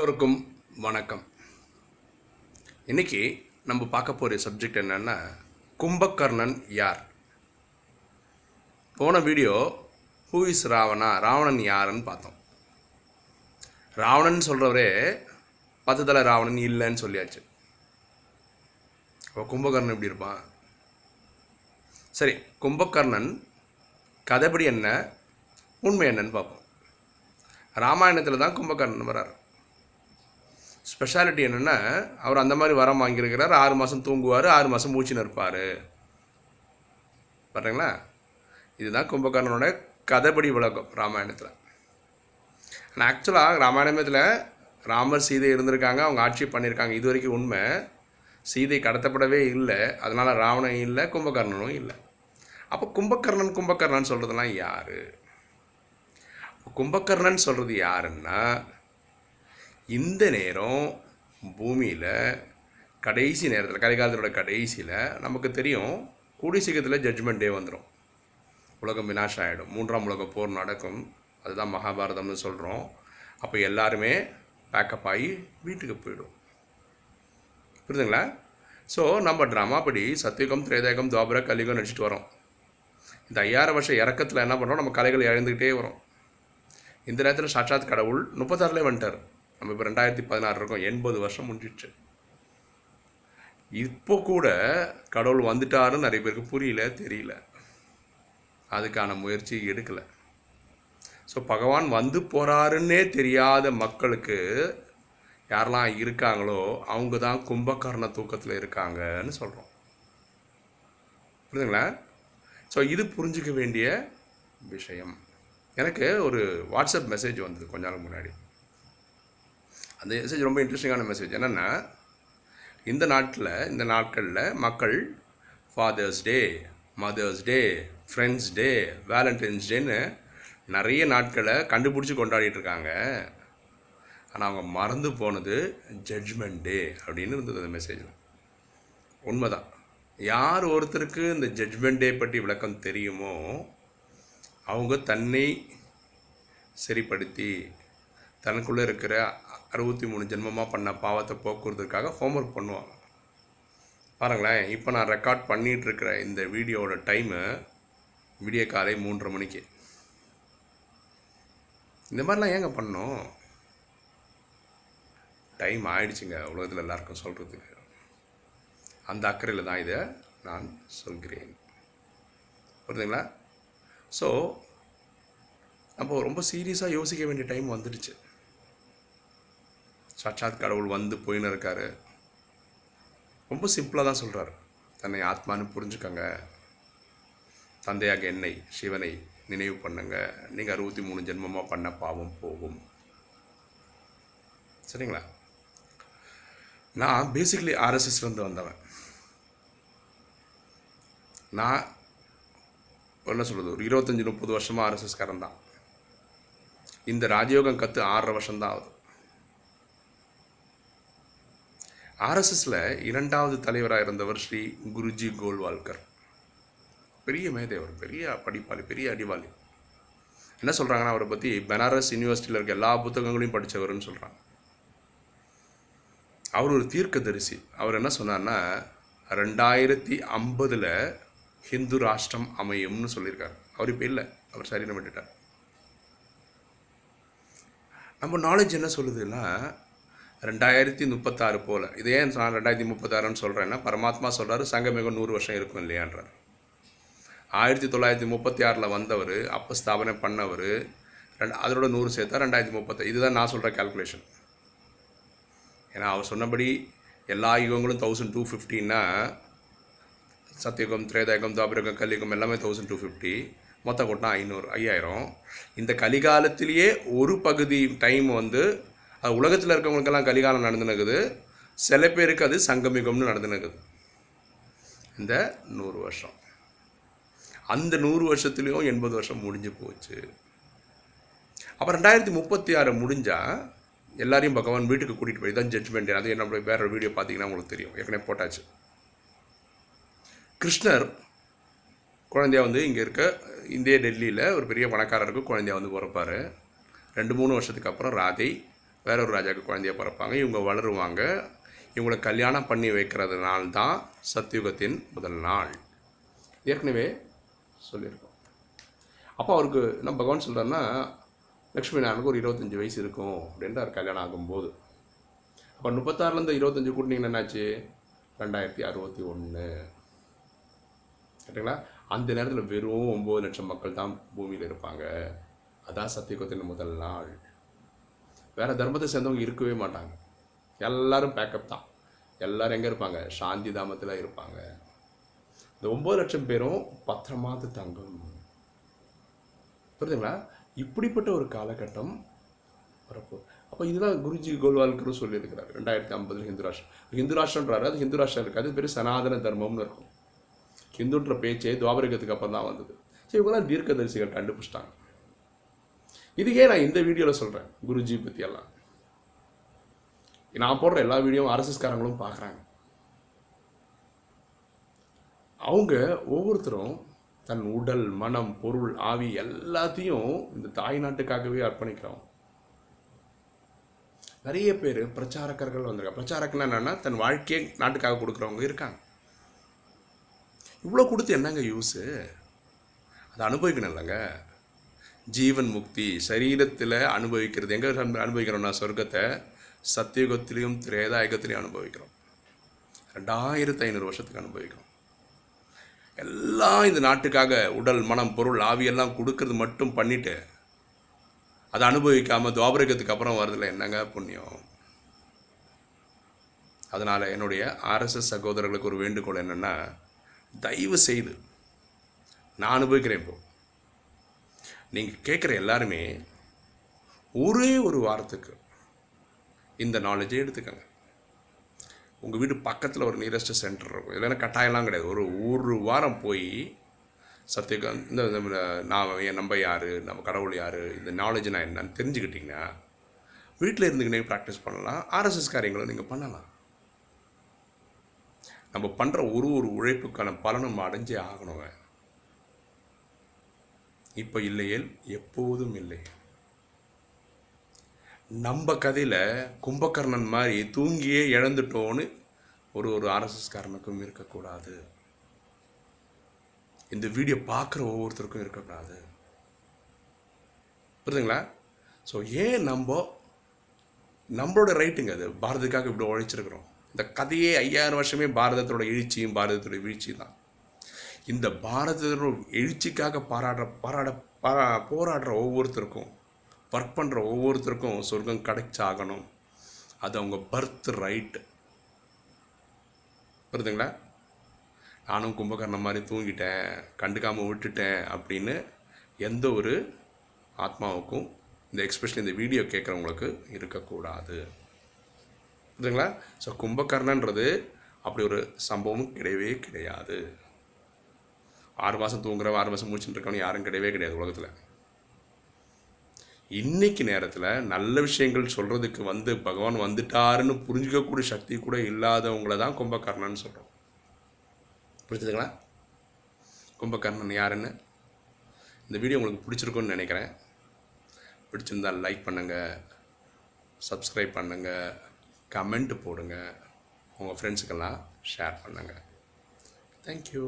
எல்லோருக்கும் வணக்கம். இன்னைக்கு நம்ம பார்க்க போகிற சப்ஜெக்ட் என்னன்னா கும்பகர்ணன் யார்? போன video who is Ravana? Ravanan யாருன்னு பார்த்தோம். ராவணன் சொல்கிறவரே பத்து தலை ராவணன் இல்லைன்னு சொல்லியாச்சு. அப்போ கும்பகர்ணன் எப்படி இருப்பான்? சரி கும்பகர்ணன் கதைப்படி என்ன உண்மை என்னன்னு பார்ப்போம். ராமாயணத்தில் தான் கும்பகர்ணன் வராரு ஸ்பெஷாலிட்டி என்னென்னா அவர் அந்த மாதிரி வரம் வாங்கியிருக்கிறார். ஆறு மாதம் தூங்குவார் ஆறு மாதம் மூச்சு இருப்பார் பாருங்களா? இதுதான் கும்பகர்ணனோட கதைப்படி விளக்கம் ராமாயணத்தில். ஆனால் ஆக்சுவலாக ராமாயணத்தில் ராமர் சீதை இருந்திருக்காங்க அவங்க ஆட்சி பண்ணியிருக்காங்க. இது வரைக்கும் உண்மை. சீதை கடத்தப்படவே இல்லை. அதனால் ராவணன் இல்லை கும்பகர்ணனும் இல்லை. அப்போ கும்பகர்ணன் கும்பகர்ணன் சொல்கிறதுலாம் யார்? கும்பகர்ணன் சொல்கிறது யாருன்னா இந்த நேரம் பூமியில் கடைசி நேரத்தில் கலிகாலத்தோட கடைசியில் நமக்கு தெரியும் கூடி சீக்கிரத்தில் ஜட்ஜ்மெண்ட் டே வந்துடும் உலகம் வினாஷம் ஆகிடும் மூன்றாம் உலக போர் நடக்கும். அதுதான் மகாபாரதம்னு சொல்கிறோம் அப்போ எல்லாருமே பேக்கப் ஆகி வீட்டுக்கு போயிடும். புரியுதுங்களா? ஸோ நம்ம ட்ராமா படி சத்தியுகம் திரேதாயகம் துவாபர கலிகம் நடிச்சிட்டு வரோம். இந்த ஐயாயிரம் வருஷம் இறக்கத்தில் என்ன பண்ணுறோம் நம்ம கலைகள் இழந்துக்கிட்டே வரோம். இந்த நேரத்தில் சாட்சாத் கடவுள் முப்பத்தாறுலேயே வந்துட்டார். நம்ம இப்போ ரெண்டாயிரத்தி பதினாறு இருக்கோம். எண்பது வருஷம் முடிஞ்சிடுச்சு. இப்போ கூட கடவுள் வந்துட்டாருன்னு நிறைய பேருக்கு புரியல தெரியல. அதுக்கான முயற்சி எடுக்கலை. ஸோ பகவான் வந்து போகிறாருன்னே தெரியாத மக்களுக்கு யாரெல்லாம் இருக்காங்களோ அவங்க தான் கும்பகர்ண தூக்கத்தில் இருக்காங்கன்னு சொல்கிறோம் புரியுதுங்களா? ஸோ இது புரிஞ்சிக்க வேண்டிய விஷயம். எனக்கு ஒரு வாட்ஸ்அப் மெசேஜ் வந்தது கொஞ்ச நாளுக்கு முன்னாடி. அந்த மெசேஜ் ரொம்ப இன்ட்ரெஸ்டிங்கான மெசேஜ் என்னென்னா இந்த நாட்டில் இந்த நாட்களில் மக்கள் father's day mother's day friends day valentine's டேன்னு நிறைய நாட்களை கண்டுபிடிச்சி கொண்டாடிட்டு இருக்காங்க. ஆனால் அவங்க மறந்து போனது ஜட்ஜ்மெண்ட் டே அப்படின்னு இருந்தது அந்த மெசேஜில் உண்மைதான். யார் ஒருத்தருக்கு இந்த ஜட்ஜ்மெண்ட் டே பற்றி விளக்கம் தெரியுமோ அவங்க தன்னை சரிப்படுத்தி தனக்குள்ளே இருக்கிற அறுபத்தி மூணு ஜென்மமாக பண்ண பாவத்தை போக்குறதுக்காக ஹோம்ஒர்க் பண்ணுவாங்க. பாருங்களேன் இப்போ நான் ரெக்கார்ட் பண்ணிகிட்ருக்கிற இந்த வீடியோவோட டைமு விடிய காலை மூன்றரை மணிக்கு. இந்த மாதிரிலாம் ஏங்க பண்ணோம் டைம் ஆயிடுச்சுங்க உலகத்தில் எல்லாருக்கும் சொல்கிறதுக்கு அந்த அக்கறையில் தான் இதை நான் சொல்கிறேன். புரியுதுங்களா? ஸோ நம்ம ரொம்ப சீரியஸாக யோசிக்க வேண்டிய டைம் வந்துடுச்சு. சாட்சாத் கடவுள் வந்து போயின்னு இருக்காரு. ரொம்ப சிம்பிளாக தான் சொல்கிறார் தன்னை ஆத்மான்னு புரிஞ்சுக்கங்க. தந்தையாக என்னை சிவனை நினைவு பண்ணுங்க. நீங்கள் அறுபத்தி மூணு ஜென்மமாக பண்ண பாவம் போகும். சரிங்களா? நான் பேசிக்கலி ஆர்எஸ்எஸ்லேருந்து வந்தவன். நான் என்ன சொல்கிறது ஒரு இருபத்தஞ்சி முப்பது வருஷமாக ஆர்எஸ்எஸ்காரன் தான். இந்த ராஜயோகம் கற்று ஆறரை வருஷம்தான் ஆகுது. ஆர்எஸ்எஸில் இரண்டாவது தலைவராக இருந்தவர் ஸ்ரீ குருஜி கோல்வால்கர். பெரிய மேதேவர் பெரிய படிப்பாளி பெரிய அடிவாளி. என்ன சொல்கிறாங்கன்னா அவரை பற்றி பனாரஸ் யூனிவர்சிட்டியில் இருக்க எல்லா புத்தகங்களையும் படித்தவர்னு சொல்கிறாங்க அவர் ஒரு தீர்க்கதரிசி. அவர் என்ன சொன்னார்னா ரெண்டாயிரத்தி ஐம்பதில் ஹிந்து ராஷ்டிரம் அமையும்னு சொல்லியிருக்கார். அவர் இப்போ இல்லை. அவர் சரீரம் விட்டுட்டார். நம்ம நாலேஜ் என்ன சொல்லுதுன்னா ரெண்டாயிரத்தி முப்பத்தாறு போல். இது ஏன் நான் ரெண்டாயிரத்தி முப்பத்தாறுன்னு சொல்கிறேன்னா பரமாத்மா சொல்கிறாரு சங்கமிகம் நூறு வருஷம் இருக்கும் இல்லையான்றார். ஆயிரத்தி தொள்ளாயிரத்தி முப்பத்தி ஆறில் வந்தவர் அப்போ ஸ்தாபனை பண்ணவர் ரெண்டு அதோட நூறு சேர்த்தா ரெண்டாயிரத்தி முப்பத்தி இதுதான் நான் சொல்கிற கால்குலேஷன் ஏன்னா அவர் சொன்னபடி எல்லா யுகங்களும் தௌசண்ட் டூ ஃபிஃப்டின்னா சத்தியுகம் திரேதாயுகம் தாபிரகம் கலியுகம் எல்லாமே தௌசண்ட் டூ ஃபிஃப்டி மொத்தம் கொட்டினா ஐநூறு ஐயாயிரம். இந்த கலிகாலத்திலேயே ஒரு பகுதி டைம் வந்து அது உலகத்தில் இருக்கவங்களுக்கெல்லாம் கலிகாலம் நடந்துனுக்குது. சில பேருக்கு அது சங்கமிகம்னு நடந்துனுக்குது. இந்த நூறு வருஷம். அந்த நூறு வருஷத்துலேயும் எண்பது வருஷம் முடிஞ்சு போச்சு. அப்போ ரெண்டாயிரத்தி முப்பத்தி ஆறு முடிஞ்சால் எல்லாரையும் பகவான் வீட்டுக்கு கூட்டிகிட்டு போய் தான் ஜட்ஜ்மெண்ட் அது என்னோட வேற ஒரு வீடியோ பார்த்தீங்கன்னா உங்களுக்கு தெரியும். ஏற்கனவே போட்டாச்சு. கிருஷ்ணர் குழந்தையா வந்து இங்கே இருக்க இந்திய டெல்லியில் ஒரு பெரிய பணக்காரருக்கு குழந்தையா வந்து பிறப்பார். ரெண்டு மூணு வருஷத்துக்கு அப்புறம் ராதை வேற ஒரு ராஜாவுக்கு குழந்தைய பிறப்பாங்க. இவங்க வளருவாங்க. இவங்களை கல்யாணம் பண்ணி வைக்கிறதுனால தான் சத்தியுகத்தின் முதல் நாள். ஏற்கனவே சொல்லியிருக்கோம். அப்போ அவருக்கு என்ன பகவான் சொல்கிறாருன்னா லக்ஷ்மி நாராயணுக்கு ஒரு இருபத்தஞ்சி வயசு இருக்கும் அப்படின்றார் கல்யாணம் ஆகும்போது. அப்போ முப்பத்தாறுலேருந்து இருபத்தஞ்சி கூட்டினீங்கன்னா என்னாச்சு? ரெண்டாயிரத்தி அறுபத்தி ஒன்று கரெக்டுங்களா அந்த நேரத்தில் வெறும் ஒம்பது லட்சம் மக்கள் தான் பூமியில் இருப்பாங்க. அதான் சத்தியகுத்தின் முதல் நாள். வேறு தர்மத்தை சேர்ந்தவங்க இருக்கவே மாட்டாங்க. எல்லாரும் பேக்கப் தான். எல்லோரும் எங்கே இருப்பாங்க? சாந்தி தாமத்தில் இருப்பாங்க. இந்த ஒம்பது லட்சம் பேரும் பத்திரமாத்து தங்கும். புரியுதுங்களா? இப்படிப்பட்ட ஒரு காலகட்டம் வரப்போ அப்போ இதுதான் குருஜி கோல்வால்கரும் சொல்லியிருக்கிறார். ரெண்டாயிரத்தி ஐம்பதுல ஹிந்து ராஷ்டிரம். ஹிந்து ராஷ்டிரம்ன்றாரு. அது ஹிந்து ராஷ்டிரம் இருக்காது பேர் சனாதன தர்மம்னு இருக்கும். ஹிந்துன்ற பேச்சே துவாபரிகத்துக்கு அப்புறம் தான் வந்தது. சரி இவங்களாம் தீர்க்கதரிசிகள் கண்டுபிடிச்சிட்டாங்க இதுக்கே நான் இந்த வீடியோவில் சொல்கிறேன் குருஜி பற்றியெல்லாம் நான் போடுற எல்லா வீடியோவும் ஆர்எஸ்எஸ்காரங்களும் பார்க்குறாங்க அவங்க ஒவ்வொருத்தரும் தன் உடல் மனம் பொருள் ஆவி எல்லாத்தையும் இந்த தாய் நாட்டுக்காகவே அர்ப்பணிக்கிறோம் நிறைய பேர் பிரச்சாரகர்கள் வந்திருக்காங்க. பிரச்சாரக்கன்னா என்னென்னா தன் வாழ்க்கையை நாட்டுக்காக கொடுக்குறவங்க இருக்காங்க. இவ்வளோ கொடுத்து என்னங்க யூஸு அதை அனுபவிக்கணும் இல்லைங்க. ஜீவன் முக்தி சரீரத்தில் அனுபவிக்கிறது. எங்கே அனுபவிக்கிறோம்னா சொர்க்கத்தை சத்தியுகத்திலையும் திரேதாயுகத்திலையும் அனுபவிக்கிறோம். ரெண்டாயிரத்து ஐநூறு வருஷத்துக்கு அனுபவிக்கிறோம். எல்லாம் இந்த நாட்டுக்காக உடல் மனம் பொருள் ஆவியெல்லாம் கொடுக்கறது மட்டும் பண்ணிவிட்டு அதை அனுபவிக்காமல் துவாபரகத்துக்கு அப்புறம் வரதில்லை என்னங்க புண்ணியம்? அதனால் என்னுடைய ஆர்எஸ்எஸ் சகோதரர்களுக்கு ஒரு வேண்டுகோள் என்னென்னா தயவு செய்து நான் அனுபவிக்கிறேன் இப்போது நீங்கள் கேட்குற எல்லாருமே ஒரே ஒரு வாரத்துக்கு இந்த நாலேஜை எடுத்துக்கங்க. உங்கள் வீடு பக்கத்தில் ஒரு நியரஸ்ட் சென்டர் இருக்கும். இல்லைன்னா கட்டாயம்லாம் கிடையாது. ஒரு ஒரு வாரம் போய் சத்தியகம் இந்த நான் என் நம்ம யார் நம்ம கடவுள் யார் இந்த நாலேஜ் நான் என்னன்னு தெரிஞ்சுக்கிட்டிங்கன்னா வீட்டில் இருந்துக்கிட்டே ப்ராக்டிஸ் பண்ணலாம். ஆர்எஸ்எஸ் காரியங்களும் நீங்கள் பண்ணலாம். நம்ம பண்ணுற ஒரு ஒரு உழைப்புக்கான பலனும் அடைஞ்சே ஆகணுங்க. இப்போ இல்லையேல் எப்போதும் இல்லை. நம்ம கதையில் கும்பகர்ணன் மாதிரி தூங்கியே இழந்துட்டோன்னு ஒரு ஒரு ஆர்எஸ்எஸ்காரனுக்கும் இருக்கக்கூடாது. இந்த வீடியோ பார்க்குற ஒவ்வொருத்தருக்கும் இருக்கக்கூடாது. புரியுதுங்களா? ஸோ ஏன் நம்ம நம்மளோட ரைட்டுங்க அது? பாரதத்துக்காக இப்படி உழைச்சிருக்கிறோம். இந்த கதையே ஐயாயிரம் வருஷமே பாரதத்தோட எழுச்சியும் பாரதத்தோட வீழ்ச்சியும் தான். இந்த பாரதத்தோட எழுச்சிக்காக பாராடுற பாராட பாரா போராடுற ஒவ்வொருத்தருக்கும் ஒர்க் பண்ணுற ஒவ்வொருத்தருக்கும் சொர்க்கம் கிடைச்சாகணும். அது அவங்க பர்த் ரைட்டு புரியுதுங்களா? நானும் கும்பகர்ணம் மாதிரி தூங்கிட்டேன் கண்டுக்காமல் விட்டுட்டேன் அப்படின்னு எந்த ஒரு ஆத்மாவுக்கும் இந்த எக்ஸ்பெஷலி இந்த வீடியோ கேட்குறவங்களுக்கு இருக்கக்கூடாது. புரியுதுங்களா? ஸோ கும்பகர்ணன்றது அப்படி ஒரு சம்பவம் கிடையவே கிடையாது. ஆறு மாதம் தூங்குறவன் ஆறு மாதம் முடிச்சுட்டு இருக்கவன் யாரும் கிடையவே கிடையாது உலகத்தில். இன்னைக்கு நேரத்தில் நல்ல விஷயங்கள் சொல்கிறதுக்கு வந்து பகவான் வந்துட்டாருன்னு புரிஞ்சிக்கக்கூடிய சக்தி கூட இல்லாதவங்கள தான் கும்பகர்ணன்னு சொல்கிறோம் புரிஞ்சுதுங்களா? கும்பகர்ணன் யாருன்னு? இந்த வீடியோ உங்களுக்கு பிடிச்சிருக்குன்னு நினைக்கிறேன். பிடிச்சிருந்தால் லைக் பண்ணுங்கள் சப்ஸ்கிரைப் பண்ணுங்கள் கமெண்ட் போடுங்க உங்கள் ஃப்ரெண்ட்ஸுக்கெல்லாம் ஷேர் பண்ணுங்கள் தேங்க்யூ